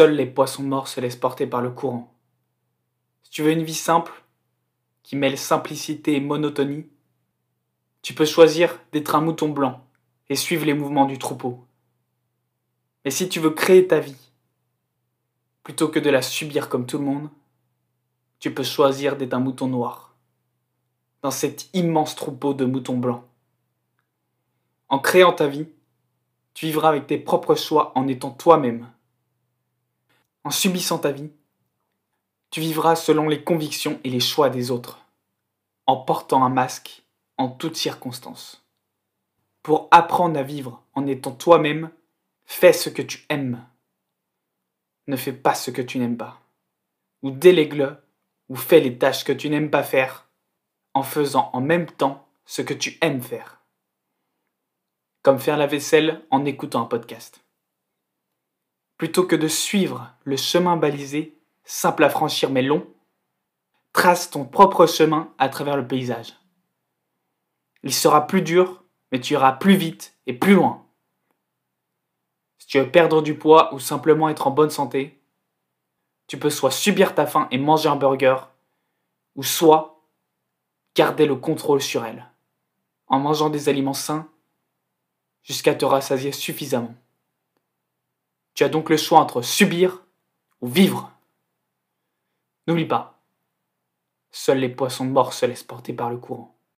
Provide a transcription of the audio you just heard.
Seuls les poissons morts se laissent porter par le courant. Si tu veux une vie simple, qui mêle simplicité et monotonie, tu peux choisir d'être un mouton blanc et suivre les mouvements du troupeau. Mais si tu veux créer ta vie, plutôt que de la subir comme tout le monde, tu peux choisir d'être un mouton noir, dans cet immense troupeau de moutons blancs. En créant ta vie, tu vivras avec tes propres choix en étant toi-même. En subissant ta vie, tu vivras selon les convictions et les choix des autres, en portant un masque en toutes circonstances. Pour apprendre à vivre en étant toi-même, fais ce que tu aimes. Ne fais pas ce que tu n'aimes pas. Ou délègue-le, ou fais les tâches que tu n'aimes pas faire, en faisant en même temps ce que tu aimes faire. Comme faire la vaisselle en écoutant un podcast. Plutôt que de suivre le chemin balisé simple à franchir mais long, trace ton propre chemin à travers le paysage. Il sera plus dur, mais tu iras plus vite et plus loin. Si tu veux perdre du poids ou simplement être en bonne santé, tu peux soit subir ta faim et manger un burger, ou soit garder le contrôle sur elle, en mangeant des aliments sains jusqu'à te rassasier suffisamment. Tu as donc le choix entre subir ou vivre. N'oublie pas, seuls les poissons morts se laissent porter par le courant.